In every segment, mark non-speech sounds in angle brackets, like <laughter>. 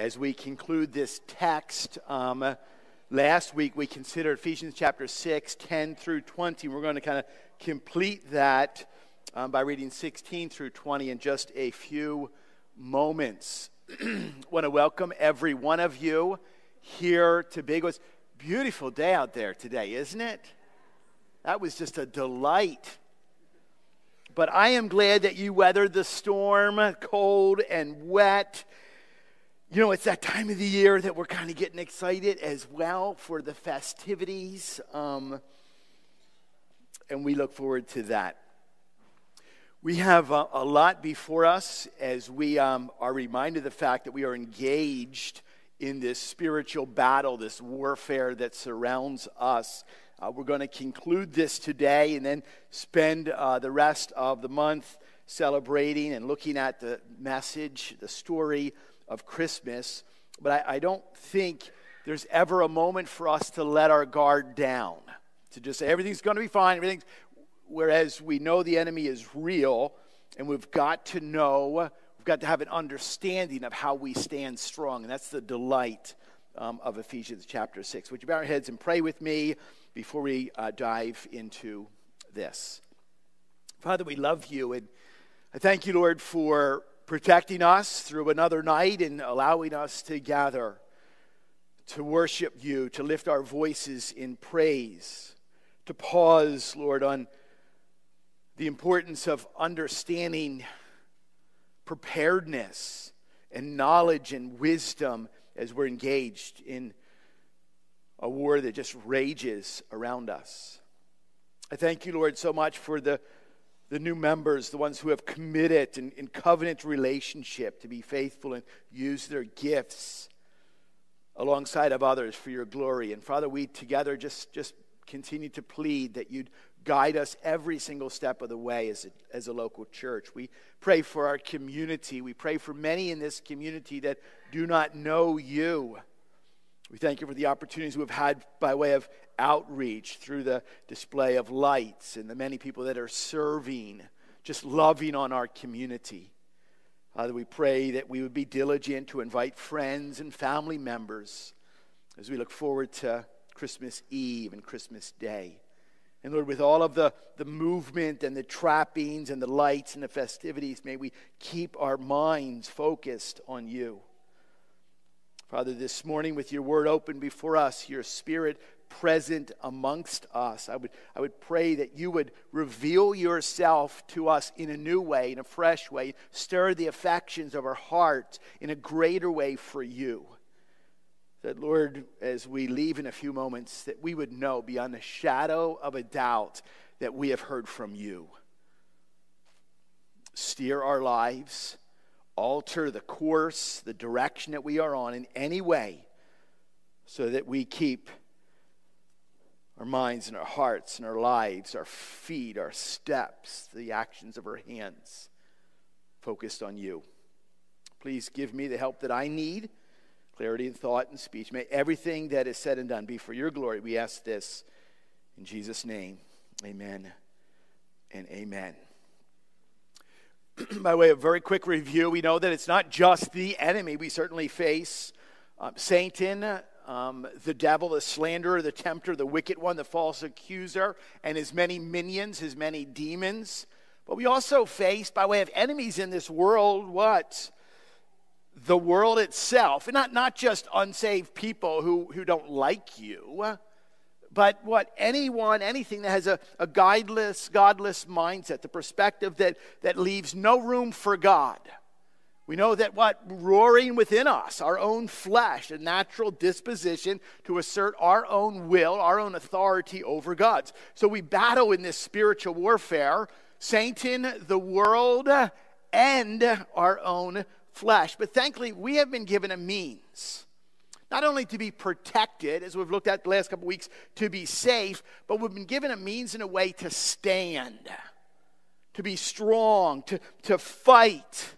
as we conclude this text. Um, last week we considered Ephesians chapter 6, 10 through 20. We're going to kind of complete that um, by reading 16 through 20 in just a few moments. <clears throat> want to welcome every one of you here to Big Woods. Beautiful day out there today, isn't it? That was just a delight. But I am glad that you weathered the storm, cold and wet. You know, it's that time of the year that we're kind of getting excited as well for the festivities. Um, and we look forward to that. We have a, a lot before us as we um, are reminded of the fact that we are engaged in this spiritual battle, this warfare that surrounds us. Uh, we're going to conclude this today and then spend uh, the rest of the month celebrating and looking at the message, the story of Christmas. But I, I don't think there's ever a moment for us to let our guard down, to just say everything's going to be fine, everything's. Whereas we know the enemy is real, and we've got to know, we've got to have an understanding of how we stand strong. And that's the delight um, of Ephesians chapter 6. Would you bow your heads and pray with me before we uh, dive into this? Father, we love you, and I thank you, Lord, for protecting us through another night and allowing us to gather to worship you, to lift our voices in praise, to pause, Lord, on the importance of understanding preparedness and knowledge and wisdom as we're engaged in a war that just rages around us. I thank you, Lord, so much for the, the new members, the ones who have committed in, in covenant relationship to be faithful and use their gifts alongside of others for your glory. And Father, we together just, just continue to plead that you'd guide us every single step of the way as a, as a local church. We pray for our community. We pray for many in this community that do not know you. We thank you for the opportunities we've had by way of outreach through the display of lights and the many people that are serving, just loving on our community. Father, we pray that we would be diligent to invite friends and family members as we look forward to Christmas Eve and Christmas Day. And Lord, with all of the, the movement and the trappings and the lights and the festivities, may we keep our minds focused on you. Father, this morning with your word open before us, your spirit present amongst us, I would, I would pray that you would reveal yourself to us in a new way, in a fresh way, stir the affections of our hearts in a greater way for you. That, Lord, as we leave in a few moments, that we would know beyond a shadow of a doubt that we have heard from you. Steer our lives, alter the course, the direction that we are on in any way, so that we keep our minds and our hearts and our lives, our feet, our steps, the actions of our hands focused on you. Please give me the help that I need clarity in thought and speech. May everything that is said and done be for your glory. We ask this in Jesus' name. Amen and amen. <clears throat> By way of very quick review, we know that it's not just the enemy we certainly face. Um, Satan, um, the devil, the slanderer, the tempter, the wicked one, the false accuser, and his many minions, his many demons. But we also face, by way of enemies in this world, what? the world itself, and not, not just unsaved people who, who don't like you, but what anyone, anything that has a, a guideless, godless mindset, the perspective that, that leaves no room for God. We know that what roaring within us, our own flesh, a natural disposition to assert our own will, our own authority over God's. So we battle in this spiritual warfare Satan, the world, and our own flesh. But thankfully, we have been given a means. Not only to be protected, as we've looked at the last couple weeks, to be safe, but we've been given a means and a way to stand, to be strong, to, to fight.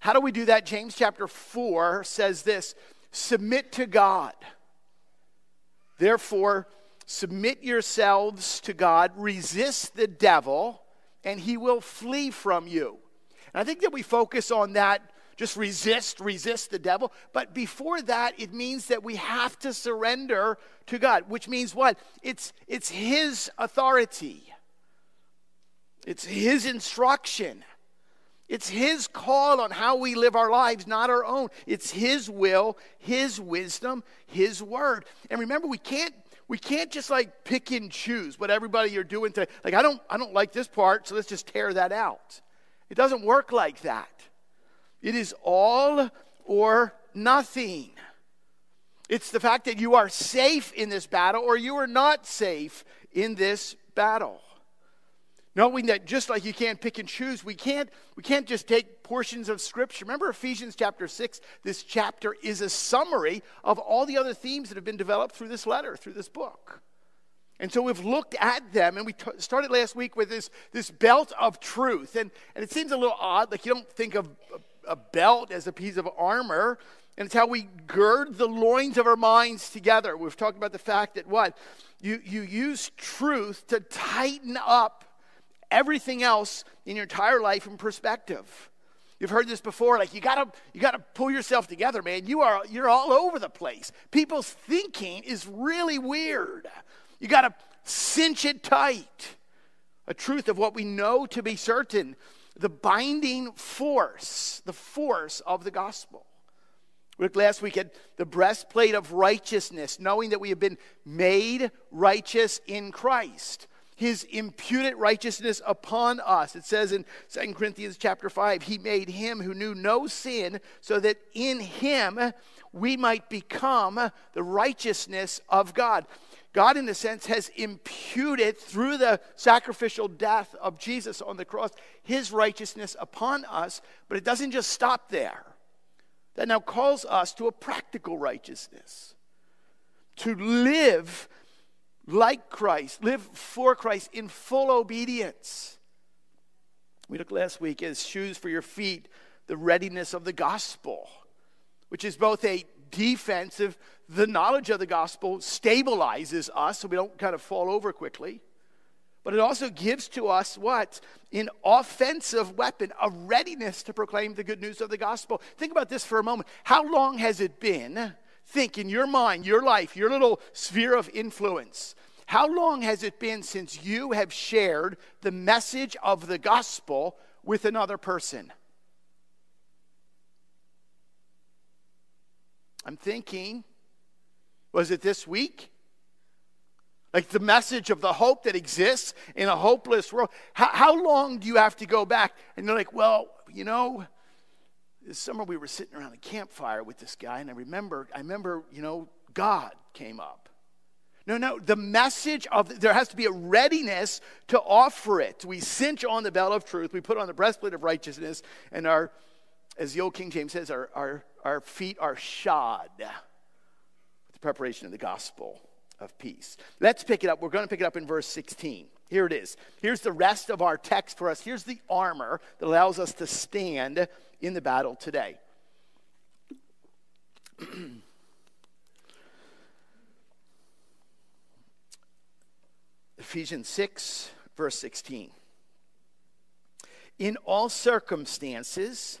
How do we do that? James chapter 4 says this submit to God. Therefore, submit yourselves to God, resist the devil, and he will flee from you. And I think that we focus on that just resist, resist the devil. But before that, it means that we have to surrender to God, which means what? It's, it's His authority, it's His instruction. It's His call on how we live our lives, not our own. It's His will, His wisdom, His word. And remember, we can't we can't just like pick and choose what everybody you're doing today. Like I don't I don't like this part, so let's just tear that out. It doesn't work like that. It is all or nothing. It's the fact that you are safe in this battle or you are not safe in this battle. Knowing that just like you can't pick and choose, we can't, we can't just take portions of Scripture. Remember Ephesians chapter 6? This chapter is a summary of all the other themes that have been developed through this letter, through this book. And so we've looked at them, and we t- started last week with this, this belt of truth. And, and it seems a little odd, like you don't think of a, belt as a piece of armor. And it's how we gird the loins of our minds together. We've talked about the fact that what? You, you use truth to tighten up everything else in your entire life in perspective. You've heard this before, like you gotta you gotta pull yourself together, man. You are you're all over the place. People's thinking is really weird. You gotta cinch it tight. A truth of what we know to be certain, the binding force, the force of the gospel. We looked last week at the breastplate of righteousness, knowing that we have been made righteous in Christ his imputed righteousness upon us. It says in 2 Corinthians chapter 5, he made him who knew no sin so that in him we might become the righteousness of God. God, in a sense, has imputed through the sacrificial death of Jesus on the cross his righteousness upon us, but it doesn't just stop there. That now calls us to a practical righteousness, to live like Christ, live for Christ in full obedience. We looked last week as shoes for your feet, the readiness of the gospel, which is both a defensive, the knowledge of the gospel stabilizes us so we don't kind of fall over quickly. But it also gives to us what? An offensive weapon, a readiness to proclaim the good news of the gospel. Think about this for a moment. How long has it been think in your mind, your life, your little sphere of influence, how long has it been since you have shared the message of the gospel with another person? I'm thinking, was it this week? Like the message of the hope that exists in a hopeless world. How, how long do you have to go back? And they're like, well, you know, this summer we were sitting around a campfire with this guy, and I remember, I remember, you know, God came up. No, no, the message of there has to be a readiness to offer it. We cinch on the belt of truth, we put on the breastplate of righteousness, and our, as the old King James says, our, our, our feet are shod with the preparation of the gospel of peace. Let's pick it up. We're going to pick it up in verse 16. Here it is. Here's the rest of our text for us. Here's the armor that allows us to stand in the battle today. <clears throat> Ephesians 6, verse 16. In all circumstances,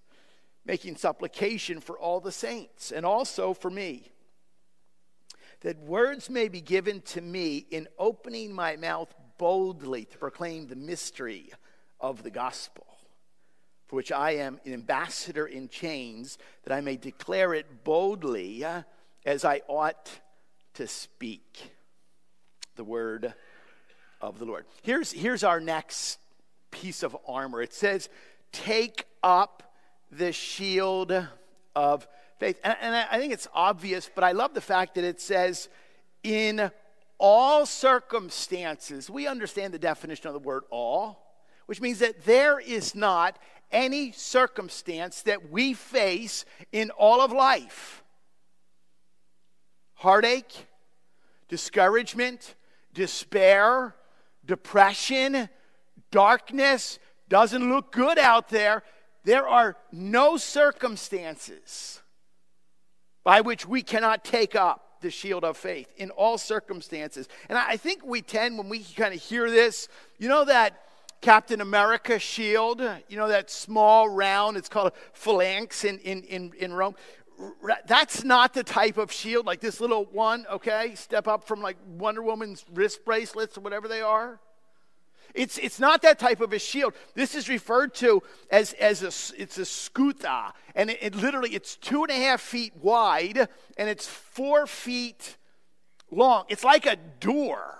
making supplication for all the saints and also for me, that words may be given to me in opening my mouth boldly to proclaim the mystery of the gospel, for which I am an ambassador in chains, that I may declare it boldly uh, as I ought to speak the word of the Lord. Here's, here's our next piece of armor it says, Take up the shield of faith. And, and I think it's obvious, but I love the fact that it says, In all circumstances. We understand the definition of the word all which means that there is not any circumstance that we face in all of life heartache, discouragement, despair, depression, darkness, doesn't look good out there. There are no circumstances by which we cannot take up the shield of faith in all circumstances. And I think we tend, when we kind of hear this, you know that Captain America shield, you know that small round, it's called a phalanx in, in, in, in Rome. That's not the type of shield like this little one, okay? Step up from like Wonder Woman's wrist bracelets or whatever they are. It's, it's not that type of a shield. This is referred to as, as a, it's a skuta. And it, it literally, it's two and a half feet wide and it's four feet long. It's like a door.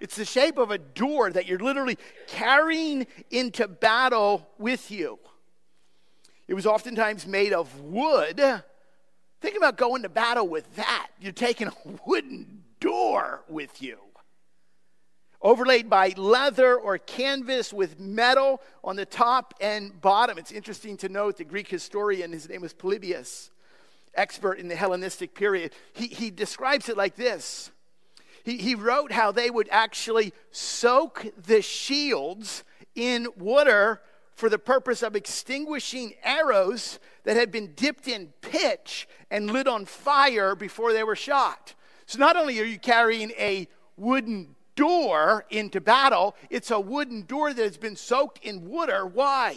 It's the shape of a door that you're literally carrying into battle with you. It was oftentimes made of wood. Think about going to battle with that. You're taking a wooden door with you overlaid by leather or canvas with metal on the top and bottom. It's interesting to note the Greek historian, his name was Polybius, expert in the Hellenistic period, he, he describes it like this. He, he wrote how they would actually soak the shields in water for the purpose of extinguishing arrows that had been dipped in pitch and lit on fire before they were shot. So not only are you carrying a wooden door into battle, it's a wooden door that has been soaked in water. Why?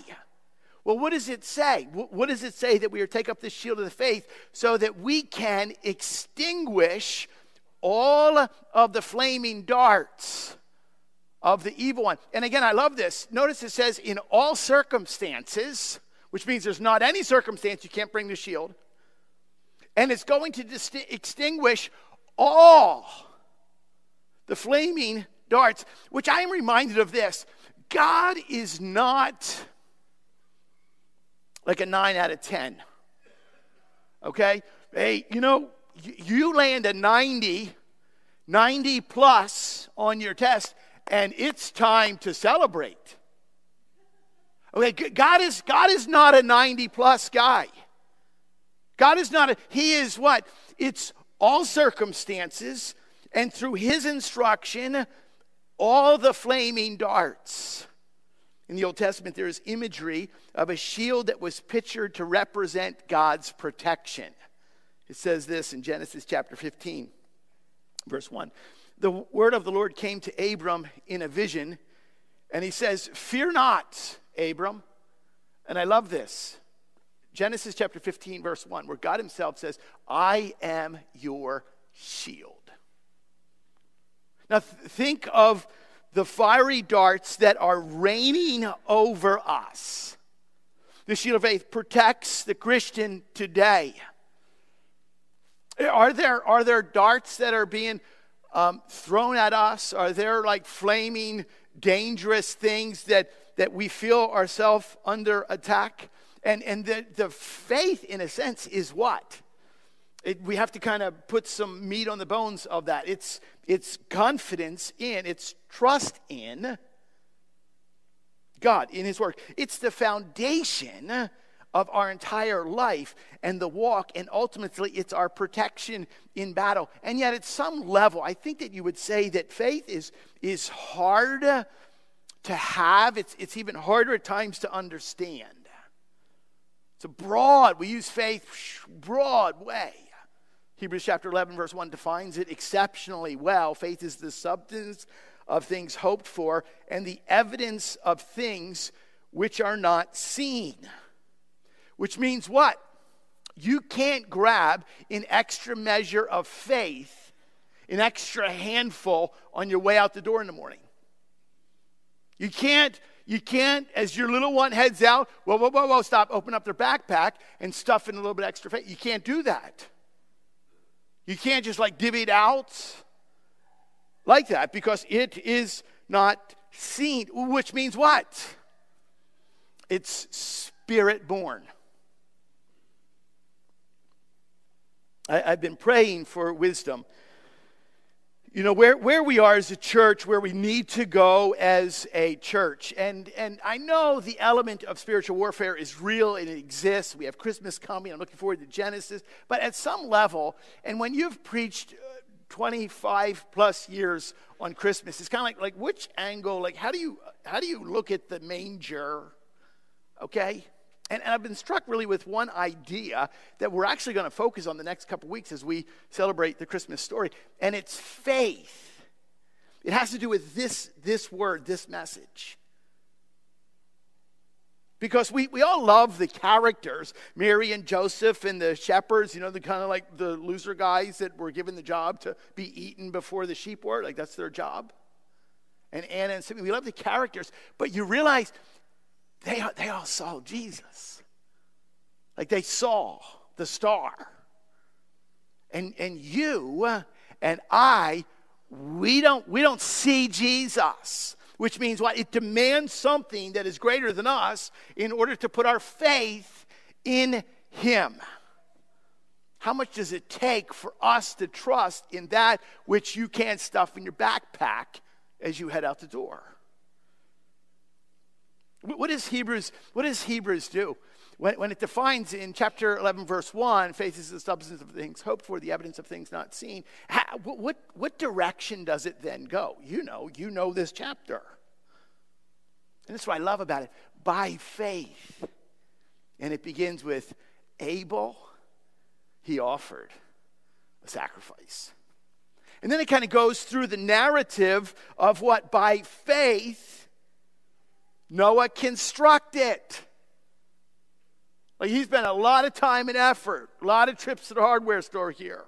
Well, what does it say? What does it say that we are take up the shield of the faith so that we can extinguish all of the flaming darts of the evil one? And again, I love this. Notice it says in all circumstances, which means there's not any circumstance you can't bring the shield. And it's going to extinguish all the flaming darts, which I am reminded of this God is not like a 9 out of 10. Okay? Hey, you know, you land a 90, 90 plus on your test, and it's time to celebrate. Okay, God is, God is not a 90 plus guy. God is not a, He is what? It's all circumstances, and through his instruction, all the flaming darts. In the Old Testament, there is imagery of a shield that was pictured to represent God's protection. It says this in Genesis chapter 15, verse 1. The word of the Lord came to Abram in a vision, and he says, Fear not, Abram. And I love this. Genesis chapter 15, verse 1, where God himself says, I am your shield. Now, think of the fiery darts that are raining over us. The shield of faith protects the Christian today. Are there, are there darts that are being um, thrown at us? Are there like flaming, dangerous things that, that we feel ourselves under attack? And, and the, the faith, in a sense, is what? It, we have to kind of put some meat on the bones of that. It's, it's confidence in, it's trust in God, in His work. It's the foundation of our entire life and the walk, and ultimately it's our protection in battle. And yet, at some level, I think that you would say that faith is, is hard to have, it's, it's even harder at times to understand. It's a broad, we use faith broad way. Hebrews chapter 11, verse 1 defines it exceptionally well. Faith is the substance of things hoped for and the evidence of things which are not seen. Which means what? You can't grab an extra measure of faith, an extra handful on your way out the door in the morning. You can't, you can't, as your little one heads out, whoa, whoa, whoa, whoa, stop, open up their backpack and stuff in a little bit extra faith. You can't do that. You can't just like divvy it out like that because it is not seen, which means what? It's spirit born. I, have been praying for wisdom. You know where, where we are as a church where we need to go as a church. And and i know the element of spiritual warfare is real and it exists. We have christmas coming. I'm looking forward to genesis. But at some level and when you've preached uh, 25 plus years on christmas it's kind of like like which angle like how do you how do you look at the manger? Okay and, and I've been struck really with one idea that we're actually going to focus on the next couple weeks as we celebrate the Christmas story, and it's faith. It has to do with this, this word, this message. Because we, we all love the characters, Mary and Joseph and the shepherds, you know, the kind of like the loser guys that were given the job to be eaten before the sheep were, like that's their job. And Anna and Simeon, we love the characters, but you realize they, they all saw Jesus. Like they saw the star. And, and you uh, and I, we don't, we don't see Jesus, which means what? It demands something that is greater than us in order to put our faith in Him. How much does it take for us to trust in that which you can't stuff in your backpack as you head out the door? What does Hebrews, what does Hebrews do? When, when it defines in chapter 11, verse 1, faith is the substance of things hoped for, the evidence of things not seen. How, what, what direction does it then go? You know, you know this chapter. And that's what I love about it. By faith. And it begins with Abel, he offered a sacrifice. And then it kind of goes through the narrative of what by faith Noah constructed. Like he spent a lot of time and effort, a lot of trips to the hardware store here.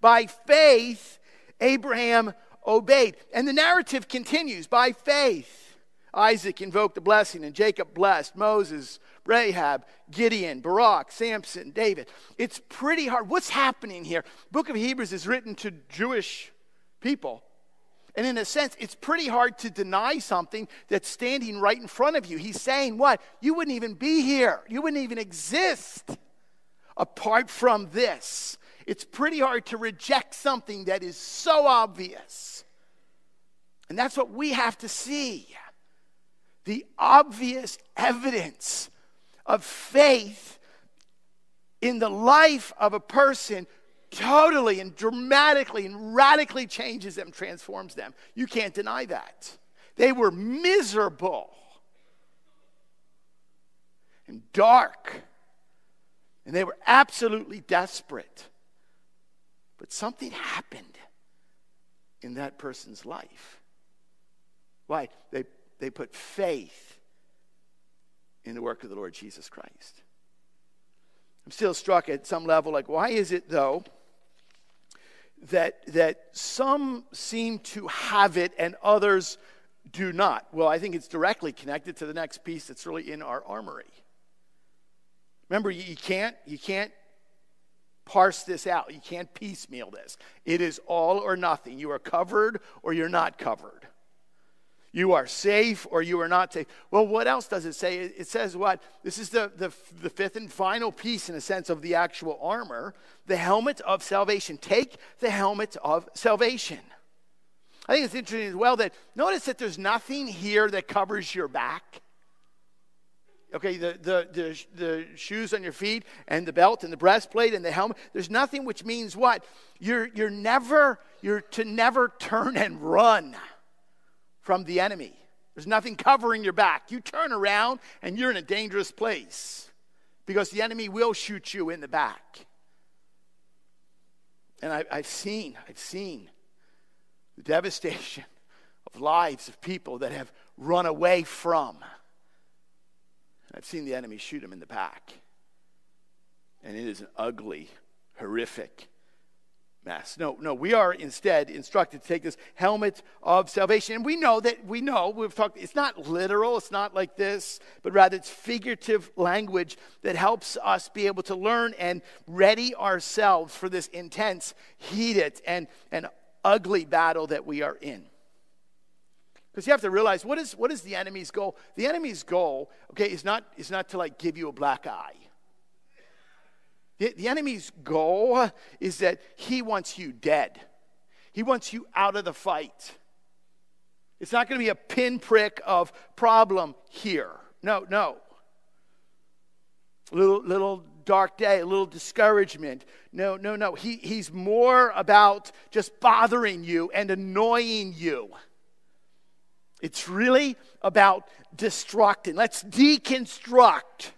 By faith, Abraham obeyed. And the narrative continues by faith. Isaac invoked the blessing, and Jacob blessed Moses, Rahab, Gideon, Barak, Samson, David. It's pretty hard. What's happening here? Book of Hebrews is written to Jewish people. And in a sense, it's pretty hard to deny something that's standing right in front of you. He's saying, What? You wouldn't even be here. You wouldn't even exist apart from this. It's pretty hard to reject something that is so obvious. And that's what we have to see the obvious evidence of faith in the life of a person totally and dramatically and radically changes them, transforms them. You can't deny that. They were miserable and dark, and they were absolutely desperate. But something happened in that person's life. Why? They, they put faith in the work of the Lord Jesus Christ. I'm still struck at some level like, why is it, though? That, that some seem to have it and others do not. Well, I think it's directly connected to the next piece that's really in our armory. Remember, you can't, you can't parse this out. You can't piecemeal this. It is all or nothing. You are covered or you're not covered. You are safe or you are not safe. Well, what else does it say? It says what? This is the, the, the fifth and final piece, in a sense, of the actual armor the helmet of salvation. Take the helmet of salvation. I think it's interesting as well that notice that there's nothing here that covers your back. Okay, the, the, the, the, shoes on your feet and the belt and the breastplate and the helmet. There's nothing which means what? You're, you're never, you're to never turn and run from the enemy. There's nothing covering your back. You turn around and you're in a dangerous place because the enemy will shoot you in the back. And I, have seen, I've seen the devastation <laughs> of lives of people that have run away from. I've seen the enemy shoot them in the back. And it is an ugly, horrific mess. No, no, we are instead instructed to take this helmet of salvation. And we know that, we know, we've talked, it's not literal, it's not like this, but rather it's figurative language that helps us be able to learn and ready ourselves for this intense, heated, and, and ugly battle that we are in. Because you have to realize what is, what is the enemy's goal? The enemy's goal, okay, is not, is not to like give you a black eye. The, enemy's goal is that he wants you dead. He wants you out of the fight. It's not going to be a pinprick of problem here. No, no. Little, little dark day, a little discouragement. No, no, no. He, he's more about just bothering you and annoying you. It's really about destructing. Let's deconstruct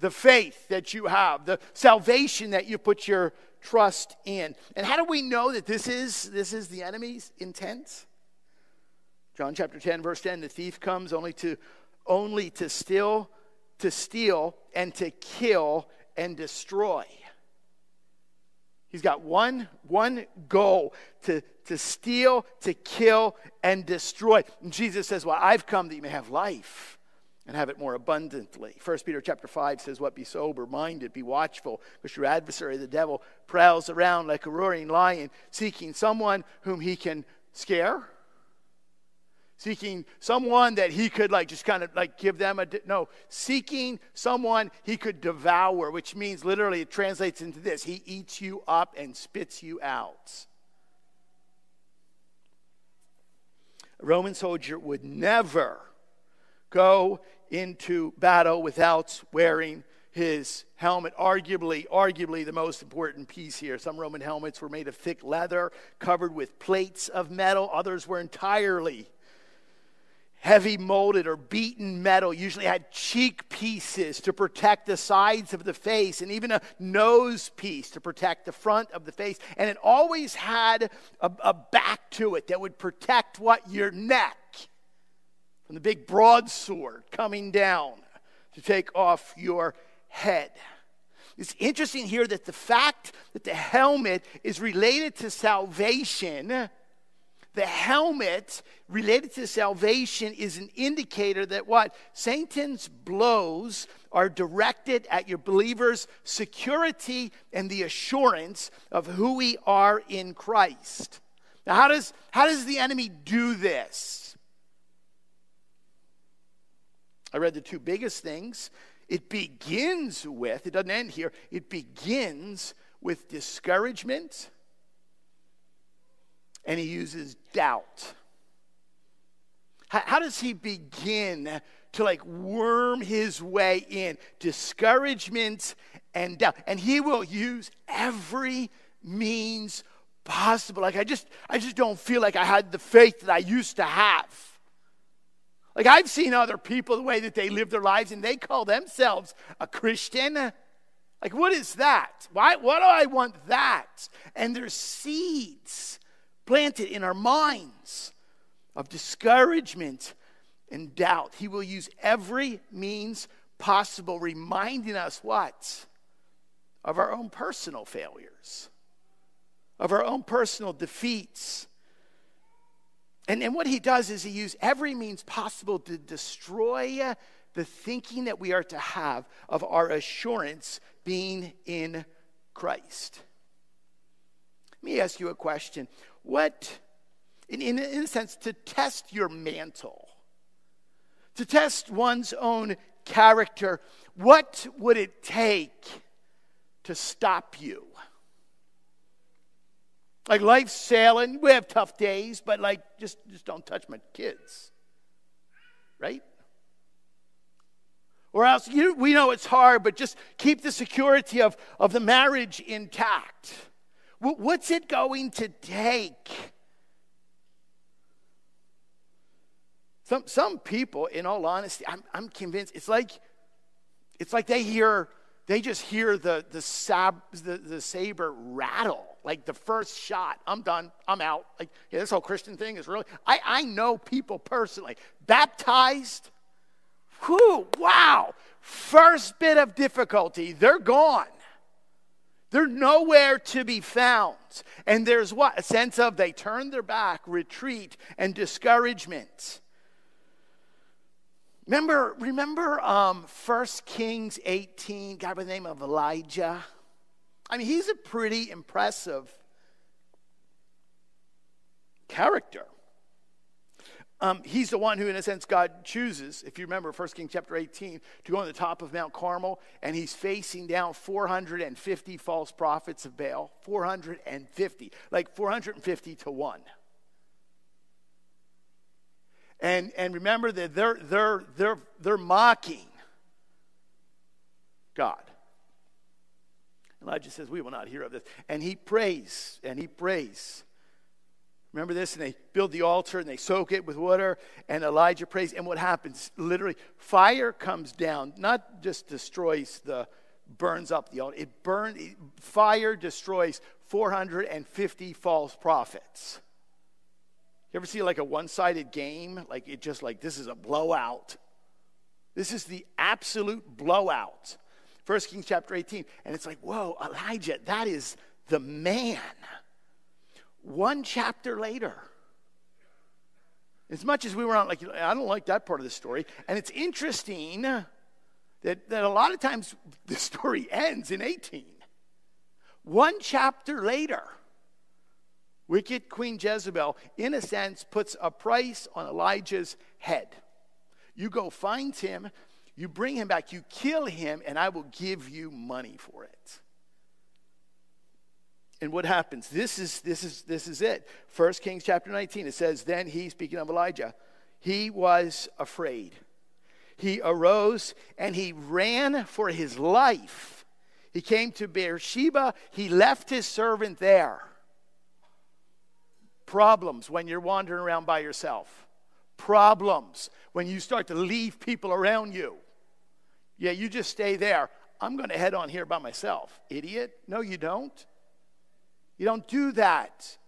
the faith that you have, the salvation that you put your trust in. And how do we know that this is this is the enemy's intent? John chapter 10 verse 10 the thief comes only to only to steal to steal and to kill and destroy. He's got one, one goal to, to steal, to kill, and destroy. And Jesus says, Well, I've come that you may have life and have it more abundantly. 1 Peter chapter 5 says, What be sober minded, be watchful, because your adversary, the devil, prowls around like a roaring lion, seeking someone whom he can scare seeking someone that he could like just kind of like give them a no seeking someone he could devour which means literally it translates into this he eats you up and spits you out a roman soldier would never go into battle without wearing his helmet. Arguably arguably the most important piece here. Some roman helmets were made of thick leather covered with plates of metal. Others were entirely heavy molded or beaten metal. Usually had cheek pieces to protect the sides of the face and even a nose piece to protect the front of the face. And it always had a, a back to it that would protect what your neck from the big broadsword coming down to take off your head it's interesting here that the fact that the helmet is related to salvation the helmet related to salvation is an indicator that what? Satan's blows are directed at your believer's security and the assurance of who we are in Christ. Now, how does, how does the enemy do this? I read the two biggest things. It begins with, it doesn't end here, it begins with discouragement and he uses doubt. How, how does he begin to like worm his way in? Discouragement and doubt. And he will use every means possible. Like I just I just don't feel like I had the faith that I used to have. Like I've seen other people the way that they live their lives and they call themselves a Christian. Like what is that? Why what do I want that? And there's seeds planted in our minds of discouragement and doubt. He will use every means possible, reminding us what? Of our own personal failures, of our own personal defeats. And, and what he does is he uses every means possible to destroy the thinking that we are to have of our assurance being in Christ. Let me ask you a question what, in, in, in a sense, to test your mantle, to test one's own character, what would it take to stop you? Like life's sailing, we have tough days, but like just, just don't touch my kids. Right? Or else you, we know it's hard, but just keep the security of, of the marriage intact. What's it going to take? Some, some people, in all honesty, I'm, I'm convinced it's like, it's like they hear, they just hear the, the, sab, the, the saber rattle, like the first shot. I'm done. I'm out. Like, yeah, this whole Christian thing is really, I, I know people personally, baptized, whew, wow, first bit of difficulty, they're gone. They're nowhere to be found. And there's what? A sense of they turn their back, retreat, and discouragement. Remember, remember um, 1 Kings 18, guy by the name of Elijah? I mean, he's a pretty impressive character. Um, he's the one who, in a sense, God chooses. If you remember 1 Kings chapter 18, to go on the top of Mount Carmel, and he's facing down 450 false prophets of Baal. 450, like 450 to 1. And, and remember that they're, they're, they're, they're mocking God. Elijah says, We will not hear of this. And he prays, and he prays. Remember this? And they build the altar and they soak it with water, and Elijah prays. And what happens? Literally, fire comes down, not just destroys the, burns up the altar, it burns, fire destroys 450 false prophets. You ever see like a one sided game? Like it just like this is a blowout. This is the absolute blowout. First Kings chapter 18. And it's like, whoa, Elijah, that is the man. One chapter later, as much as we were on, like, I don't like that part of the story. And it's interesting that, that a lot of times the story <laughs> ends in 18. One chapter later, wicked Queen Jezebel, in a sense, puts a price on Elijah's head. You go find him, you bring him back, you kill him, and I will give you money for it. And what happens? This is this is this is it. First Kings chapter 19. It says, Then he, speaking of Elijah, he was afraid. He arose and he ran for his life. He came to Beersheba. He left his servant there. Problems when you're wandering around by yourself. Problems when you start to leave people around you. Yeah, you just stay there. I'm going to head on here by myself. Idiot. No, you don't. You don't do that.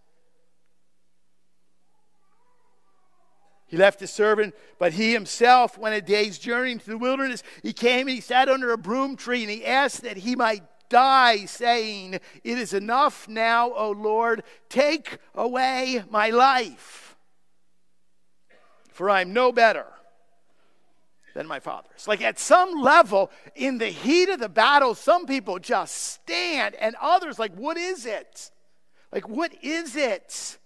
He left his servant, but he himself went a day's journey into the wilderness. He came and he sat under a broom tree and he asked that he might die, saying, It is enough now, O Lord, take away my life, for I am no better than my father's. Like at some level, in the heat of the battle, some people just stand, and others, like, What is it? Like, what is it?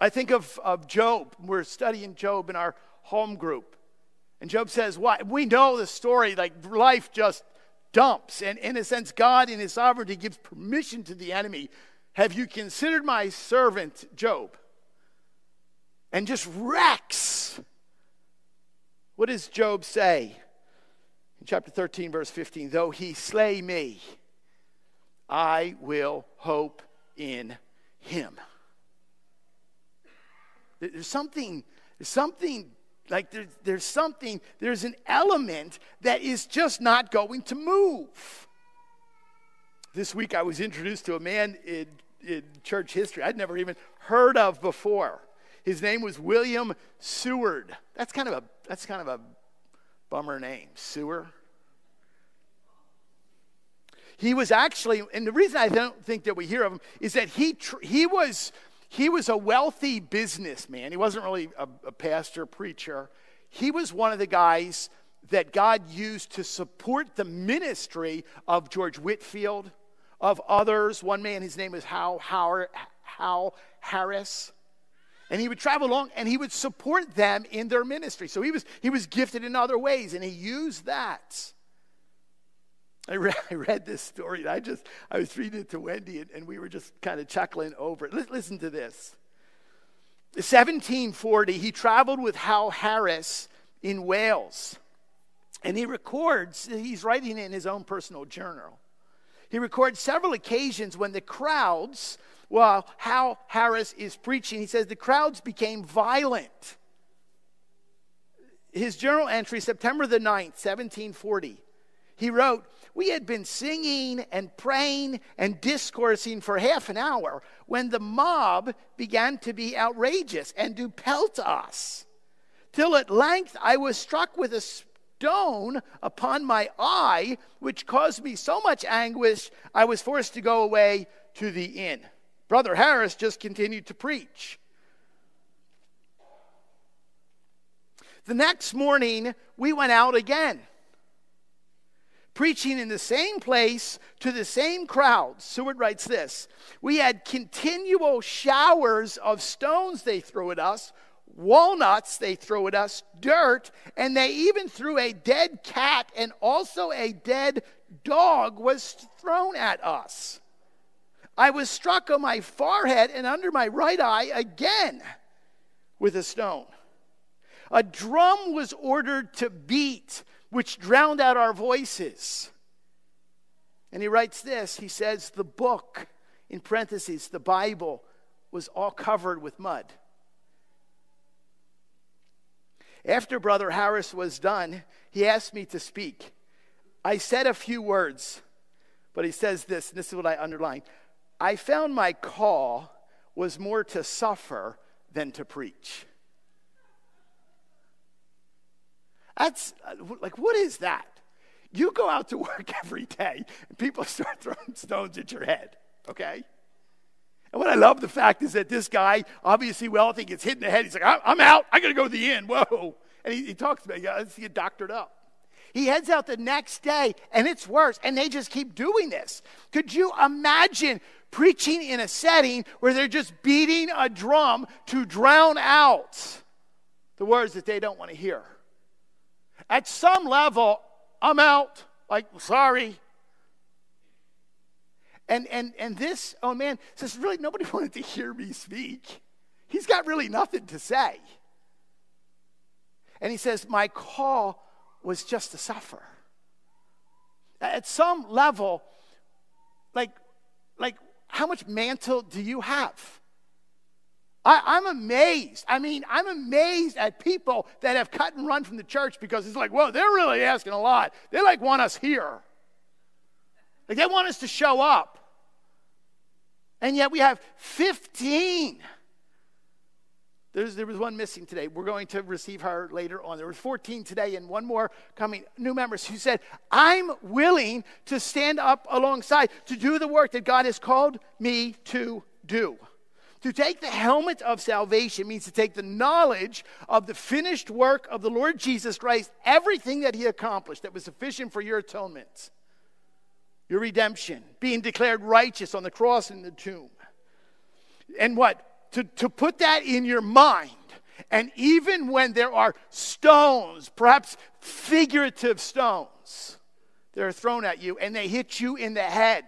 I think of, of Job. We're studying Job in our home group. And Job says, What? We know the story, like life just dumps. And in a sense, God, in his sovereignty, gives permission to the enemy. Have you considered my servant, Job? And just wrecks. What does Job say? In chapter 13, verse 15, though he slay me, I will hope in him. There's something, something like there's, there's something, there's an element that is just not going to move. This week I was introduced to a man in, in church history I'd never even heard of before. His name was William Seward. That's kind of a that's kind of a bummer name, Sewer. He was actually, and the reason I don't think that we hear of him is that he, he, was, he was a wealthy businessman. He wasn't really a, a pastor, preacher. He was one of the guys that God used to support the ministry of George Whitefield, of others. One man, his name was Howell, Howell, Howell Harris. And he would travel along and he would support them in their ministry. So he was, he was gifted in other ways and he used that. I read, <laughs> I read this story. And I just I was reading it to Wendy, and, and we were just kind of chuckling over it. listen to this. 1740, he traveled with Howell Harris in Wales, and he records. He's writing in his own personal journal. He records several occasions when the crowds, while Howell Harris is preaching, he says the crowds became violent. His journal entry, September the 9th, 1740, he wrote, we had been singing and praying and discoursing for half an hour when the mob began to be outrageous and to pelt us. Till at length I was struck with a stone upon my eye, which caused me so much anguish, I was forced to go away to the inn. Brother Harris just continued to preach. The next morning, we went out again preaching in the same place to the same crowd. Seward writes this We had continual showers of stones they threw at us, walnuts they threw at us, dirt, and they even threw a dead cat and also a dead dog was thrown at us. I was struck on my forehead and under my right eye again with a stone. A drum was ordered to beat, which drowned out our voices. And he writes this he says, The book, in parentheses, the Bible, was all covered with mud. After Brother Harris was done, he asked me to speak. I said a few words, but he says this, and this is what I underline. I found my call was more to suffer than to preach. That's uh, like, what is that? You go out to <laughs> work every day and people start throwing <laughs> stones at your head, okay? And what I love the fact is that this guy, obviously, think gets hit in the head. He's like, I'm out. I got to go to the inn. Whoa. And he, he talks about, yeah, let's get doctored up. He heads out the next day, and it's worse. And they just keep doing this. Could you imagine preaching in a setting where they're just beating a drum to drown out the words that they don't want to hear? At some level, I'm out. Like, sorry. And, and, and this, oh man, says, really, nobody <laughs> wanted to hear me speak. He's got really nothing to say. And he says, my call was just to suffer. At some level, like, like how much mantle do you have? I, am amazed. I mean, I'm amazed at people that have cut and run from the church because it's like, whoa, they're really asking a lot. They like want us here. Like they want us to show up. And yet we have 15. There's, there was one missing today. We're going to receive her later on. There were 14 today and one more coming, new members who said, I'm willing to stand up alongside to do the work that God has called me to do. To take the helmet of salvation means to take the knowledge of the finished work of the Lord Jesus Christ, everything that he accomplished that was sufficient for your atonement your redemption, being declared righteous on the cross and the tomb. And what? To, to put that in your mind. And even when there are stones, perhaps figurative stones, that are thrown at you and they hit you in the head,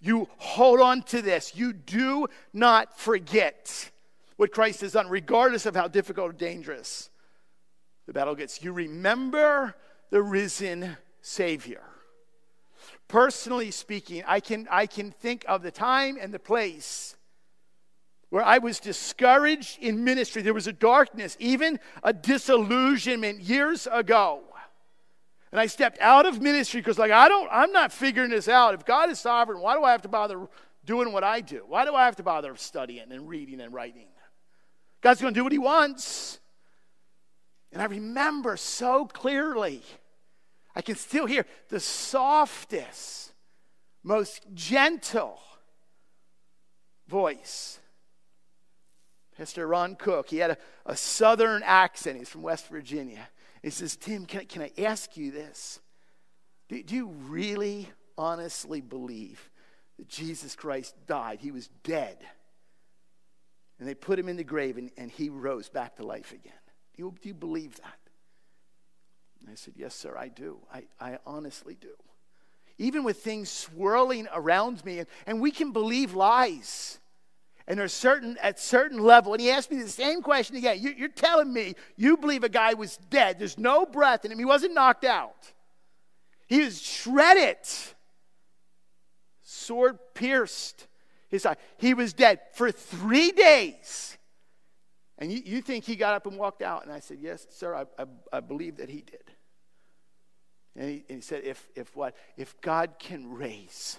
you hold on to this. You do not forget what Christ has done, regardless of how difficult or dangerous the battle gets. You remember the risen Savior. Personally speaking, I can, I can think of the time and the place where I was discouraged in ministry. There was a darkness, even a disillusionment years ago. And I stepped out of ministry because, like, I don't, I'm not figuring this out. If God is sovereign, why do I have to bother doing what I do? Why do I have to bother studying and reading and writing? God's going to do what He wants. And I remember so clearly I can still hear the softest, most gentle voice. Pastor Ron Cook, he had a, a southern accent. He's from West Virginia. He says, Tim, can, can I ask you this? Do, do you really honestly believe that Jesus Christ died? He was dead. And they put him in the grave and, and he rose back to life again. Do you, do you believe that? And I said, Yes, sir, I do. I, I honestly do. Even with things swirling around me, and, and we can believe lies. And there's certain at certain level, and he asked me the same question again. You, you're telling me you believe a guy was dead. There's no breath in him. He wasn't knocked out. He was shredded, sword pierced his eye. He was dead for three days. And you, you think he got up and walked out? And I said, Yes, sir, I, I, I believe that he did. And he, and he said, if, if what? If God can raise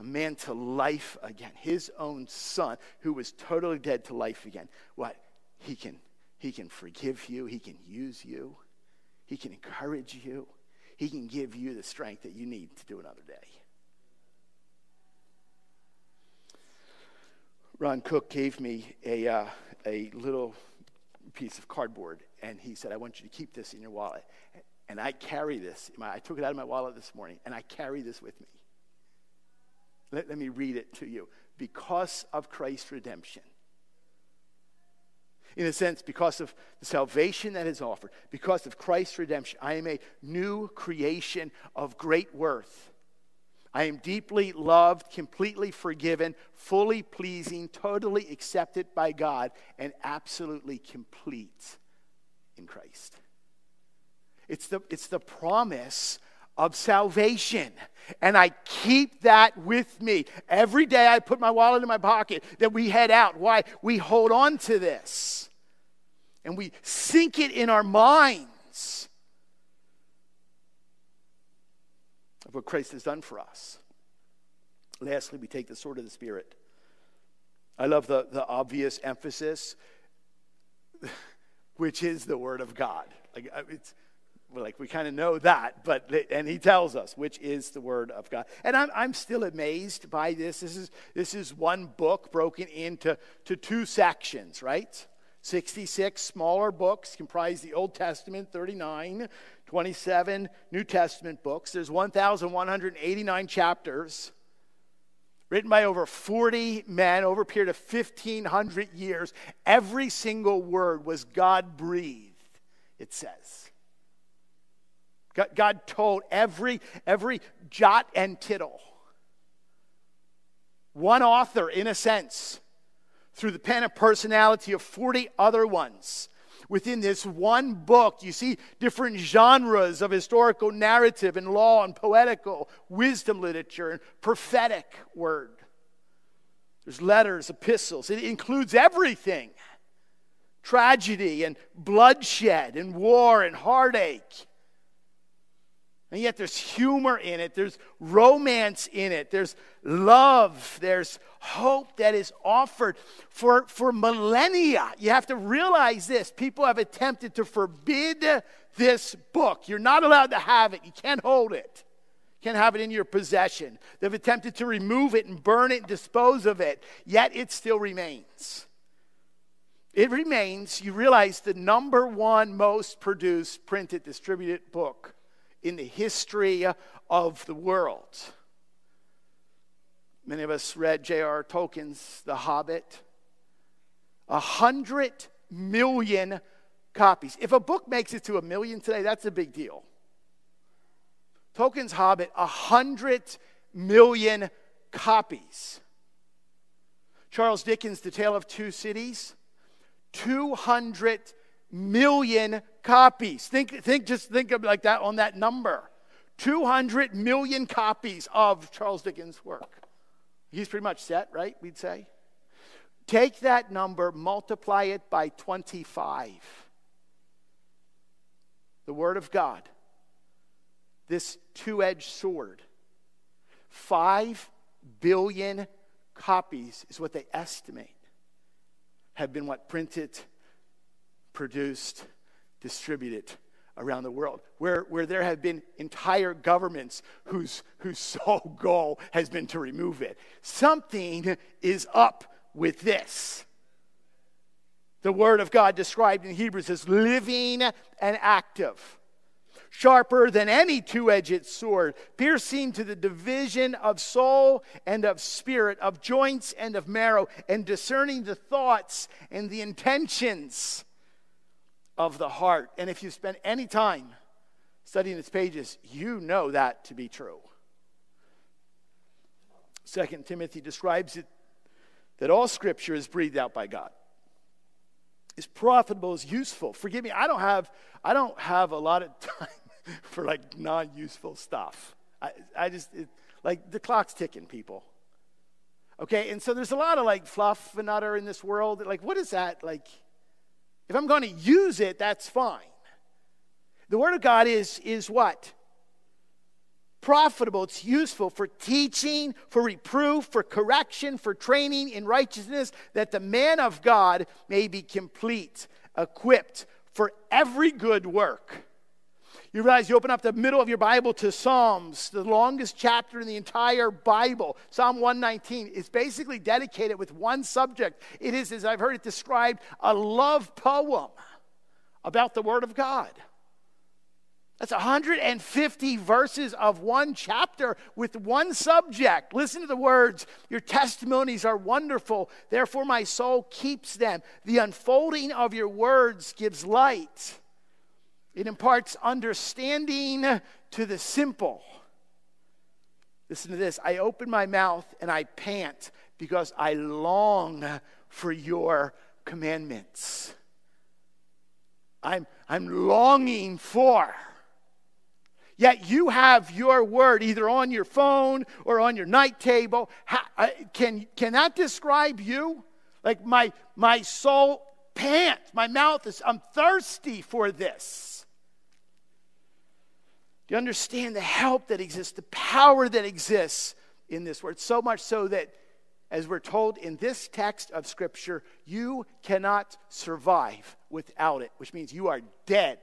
a man to life again, his own son, who was totally dead to life again, what? He can, he can forgive you, he can use you, he can encourage you, he can give you the strength that you need to do another day. Ron Cook gave me a, uh, a little piece of cardboard, and he said, I want you to keep this in your wallet. And I carry this. I took it out of my wallet this morning, and I carry this with me. Let, let me read it to you. Because of Christ's redemption, In a sense, because of the salvation that is offered, because of Christ's redemption, I am a new creation of great worth. I am deeply loved, completely forgiven, fully pleasing, totally accepted by God, and absolutely complete in Christ. It's the, it's the promise of salvation. And I keep that with me. Every day I put my wallet in my pocket that we head out. Why? We hold on to this and we sink it in our minds of what Christ has done for us. Lastly, we take the sword of the Spirit. I love the, the obvious emphasis, <laughs> which is the Word of God. Like, it's, like we kind of know that, but and he tells us which is the word of God. And I'm, I'm still amazed by this. This is this is one book broken into to two sections, right? 66 smaller books comprise the Old Testament, 39, 27 New Testament books. There's 1,189 chapters written by over 40 men over a period of 1,500 years. Every single word was God breathed, it says. God told every, every jot and tittle. One author, in a sense, through the pen and personality of 40 other ones. Within this one book, you see different genres of historical narrative and law and poetical, wisdom literature and prophetic word. There's letters, epistles. It includes everything tragedy and bloodshed and war and heartache and yet there's humor in it, there's romance in it, there's love, there's hope that is offered for, for millennia. You have to realize this. People have attempted to forbid this book. You're not allowed to have it, you can't hold it. Can't have it in your possession. They've attempted to remove it and burn it and dispose of it, yet it still remains. It remains, you realize, the number one most produced, printed, distributed book in the history of the world. Many of us read J.R. Tolkien's The Hobbit. A hundred million copies. If a book makes it to a million today, that's a big deal. Tolkien's Hobbit, a hundred million copies. Charles Dickens' The Tale of Two Cities, 200 million copies. Think, think, just think of like that on that number. 200 million copies of Charles Dickens' work. He's pretty much set, right? We'd say. Take that number, multiply it by 25. The Word of God, this two edged sword, 5 billion copies is what they estimate have been what printed produced, distributed around the world, where, where there have been entire governments whose, whose <laughs> sole goal has been to remove it. Something is up with this. The Word of God described in Hebrews as living and active, sharper than any two edged sword, piercing to the division of soul and of spirit, of joints and of marrow, and discerning the thoughts and the intentions of the heart. And if you spend any time studying its pages, you know that to be true. Second Timothy describes it that all scripture is breathed out by God. Is profitable, is useful. Forgive me, I don't have I don't have a lot of <laughs> time for like non-useful stuff. I, I just it, like the clock's ticking, people. Okay, and so there's a lot of like fluff and utter in this world. Like, what is that like? If I'm going to use it, that's fine. The Word of God is, is what? Profitable. It's useful for teaching, for reproof, for correction, for training in righteousness, that the man of God may be complete, equipped for every good work. You realize you open up the middle of your Bible to Psalms, the longest chapter in the entire Bible. Psalm 119 is basically dedicated with one subject. It is, as I've heard it described, a love poem about the Word of God. That's 150 verses of one chapter with one subject. Listen to the words Your testimonies are wonderful, therefore my soul keeps them. The unfolding of your words gives light, it imparts understanding to the simple. Listen to this I open my mouth and I pant because I long for your commandments. I'm, I'm longing for. Yet you have your word either on your phone or on your night table. How, can, can that describe you? Like my, my soul pants, my mouth is, I'm thirsty for this. Do you understand the help that exists, the power that exists in this word? So much so that, as we're told in this text of Scripture, you cannot survive without it, which means you are dead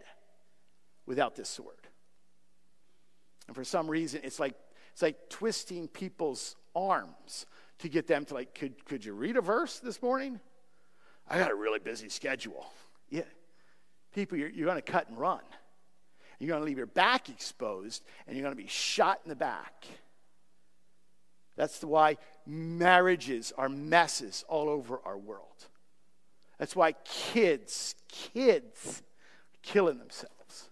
without this sword. And for some reason, it's like, it's like twisting people's arms to get them to like, could, could you read a verse this morning? I got a really busy schedule. Yeah. People, you're, you're going to cut and run. You're going to leave your back exposed, and you're going to be shot in the back. That's why marriages are messes all over our world. That's why kids, kids, killing themselves.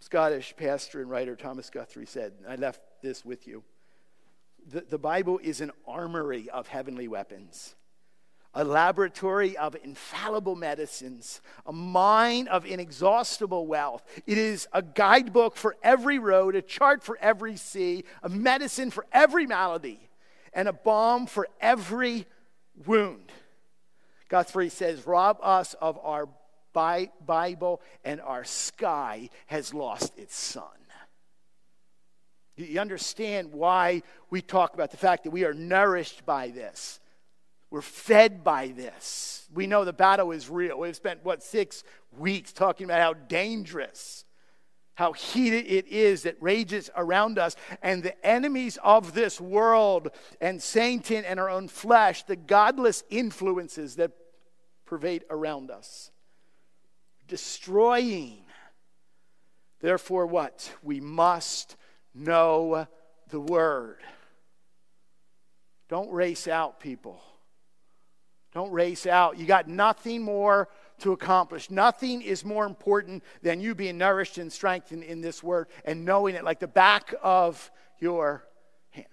Scottish pastor and writer Thomas Guthrie said, I left this with you. The, the Bible is an armory of heavenly weapons, a laboratory of infallible medicines, a mine of inexhaustible wealth. It is a guidebook for every road, a chart for every sea, a medicine for every malady, and a balm for every wound. Guthrie says, Rob us of our Bible and our sky has lost its sun. You understand why we talk about the fact that we are nourished by this. We're fed by this. We know the battle is real. We've spent, what, six weeks talking about how dangerous, how heated it is that rages around us. And the enemies of this world and Satan and our own flesh, the godless influences that pervade around us destroying. Therefore, what? We must know the word. Don't race out, people. Don't race out. You got nothing more to accomplish. Nothing is more important than you being nourished and strengthened in this word and knowing it like the back of your hand.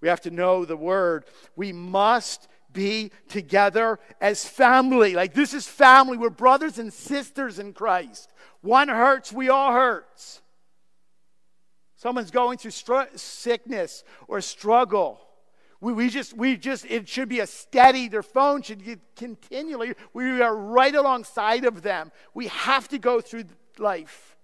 We have to know the word. We must be together as family. Like this is family. We're brothers and sisters in Christ. One hurts, we all hurts. Someone's going through str- sickness or struggle. We, we just, we just, it should be a steady, their phone should get continually, we are right alongside of them. We have to go through life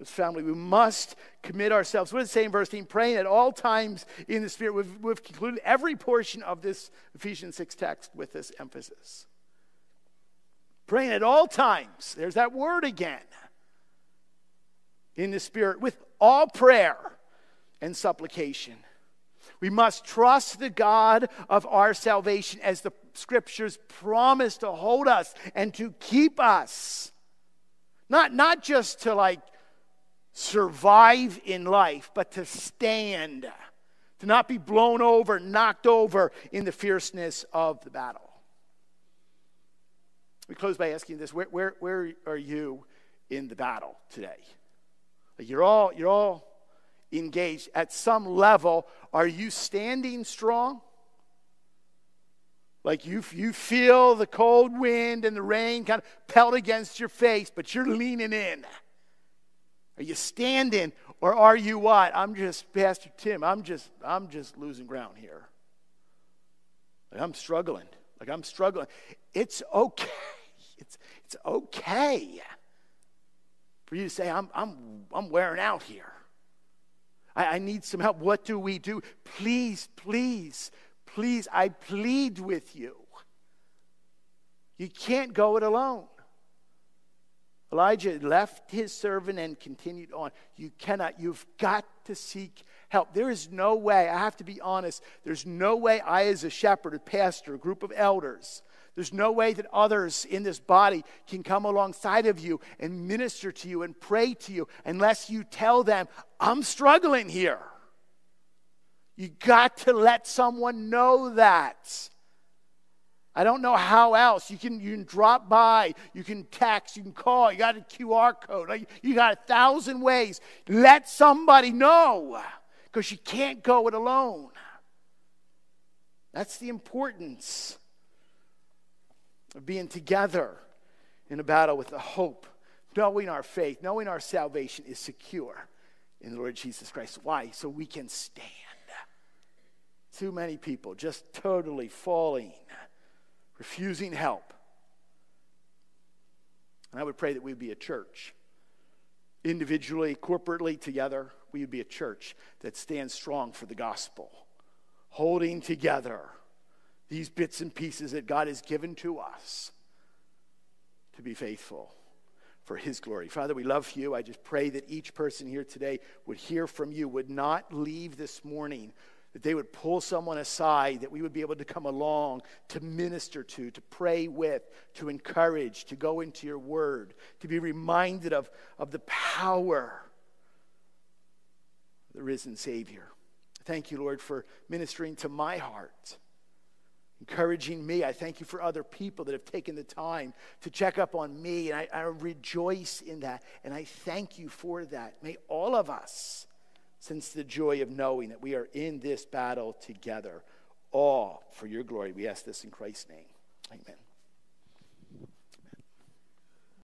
as family. We must commit ourselves. What does it say in verse 10? Praying at all times in the Spirit. We've, we've concluded every portion of this Ephesians 6 text with this emphasis. Praying at all times. There's that word again. In the Spirit, with all prayer and supplication. We must trust the God of our salvation as the scriptures promise to hold us and to keep us. Not, not just to like survive in life, but to stand, to not be blown over, knocked over in the fierceness of the battle. We close by asking this where, where, where are you in the battle today? You're all, you're all engaged. At some level, are you standing strong? Like you, you feel the cold wind and the rain kind of pelt against your face, but you're leaning in. Are you standing or are you what? I'm just Pastor Tim. I'm just I'm just losing ground here. Like I'm struggling. Like I'm struggling. It's okay. <laughs> It's it's okay for you to say I'm I'm I'm wearing out here. I, I need some help. What do we do? Please, please, please, I plead with you. You can't go it alone. Elijah left his servant and continued on. You cannot, you've got to seek help. There is no way, I have to be honest, there's no way I, as a shepherd, a pastor, a group of elders, There's no way that others in this body can come alongside of you and minister to you and pray to you unless you tell them, I'm struggling here. You got to let someone know that. I don't know how else. You can, you can drop by, you can text, you can call, you got a QR code, you got a thousand ways. Let somebody know because you can't go it alone. That's the importance of being together in a battle with the hope, knowing our faith, knowing our salvation is secure in the Lord Jesus Christ. Why? So we can stand. Too many people just totally falling, refusing help. And I would pray that we would be a church, individually, corporately, together. We would be a church that stands strong for the gospel, holding together these bits and pieces that God has given to us to be faithful for His glory. Father, we love you. I just pray that each person here today would hear from you, would not leave this morning, that they would pull someone aside, that we would be able to come along to minister to, to pray with, to encourage, to go into your word, to be reminded of, of the power of the risen Savior. Thank you, Lord, for ministering to my heart encouraging me. I thank you for other people that have taken the time to check up on me, and I, I, rejoice in that, and I thank you for that. May all of us sense the joy of knowing that we are in this battle together, all for your glory. We ask this in Christ's name. Amen.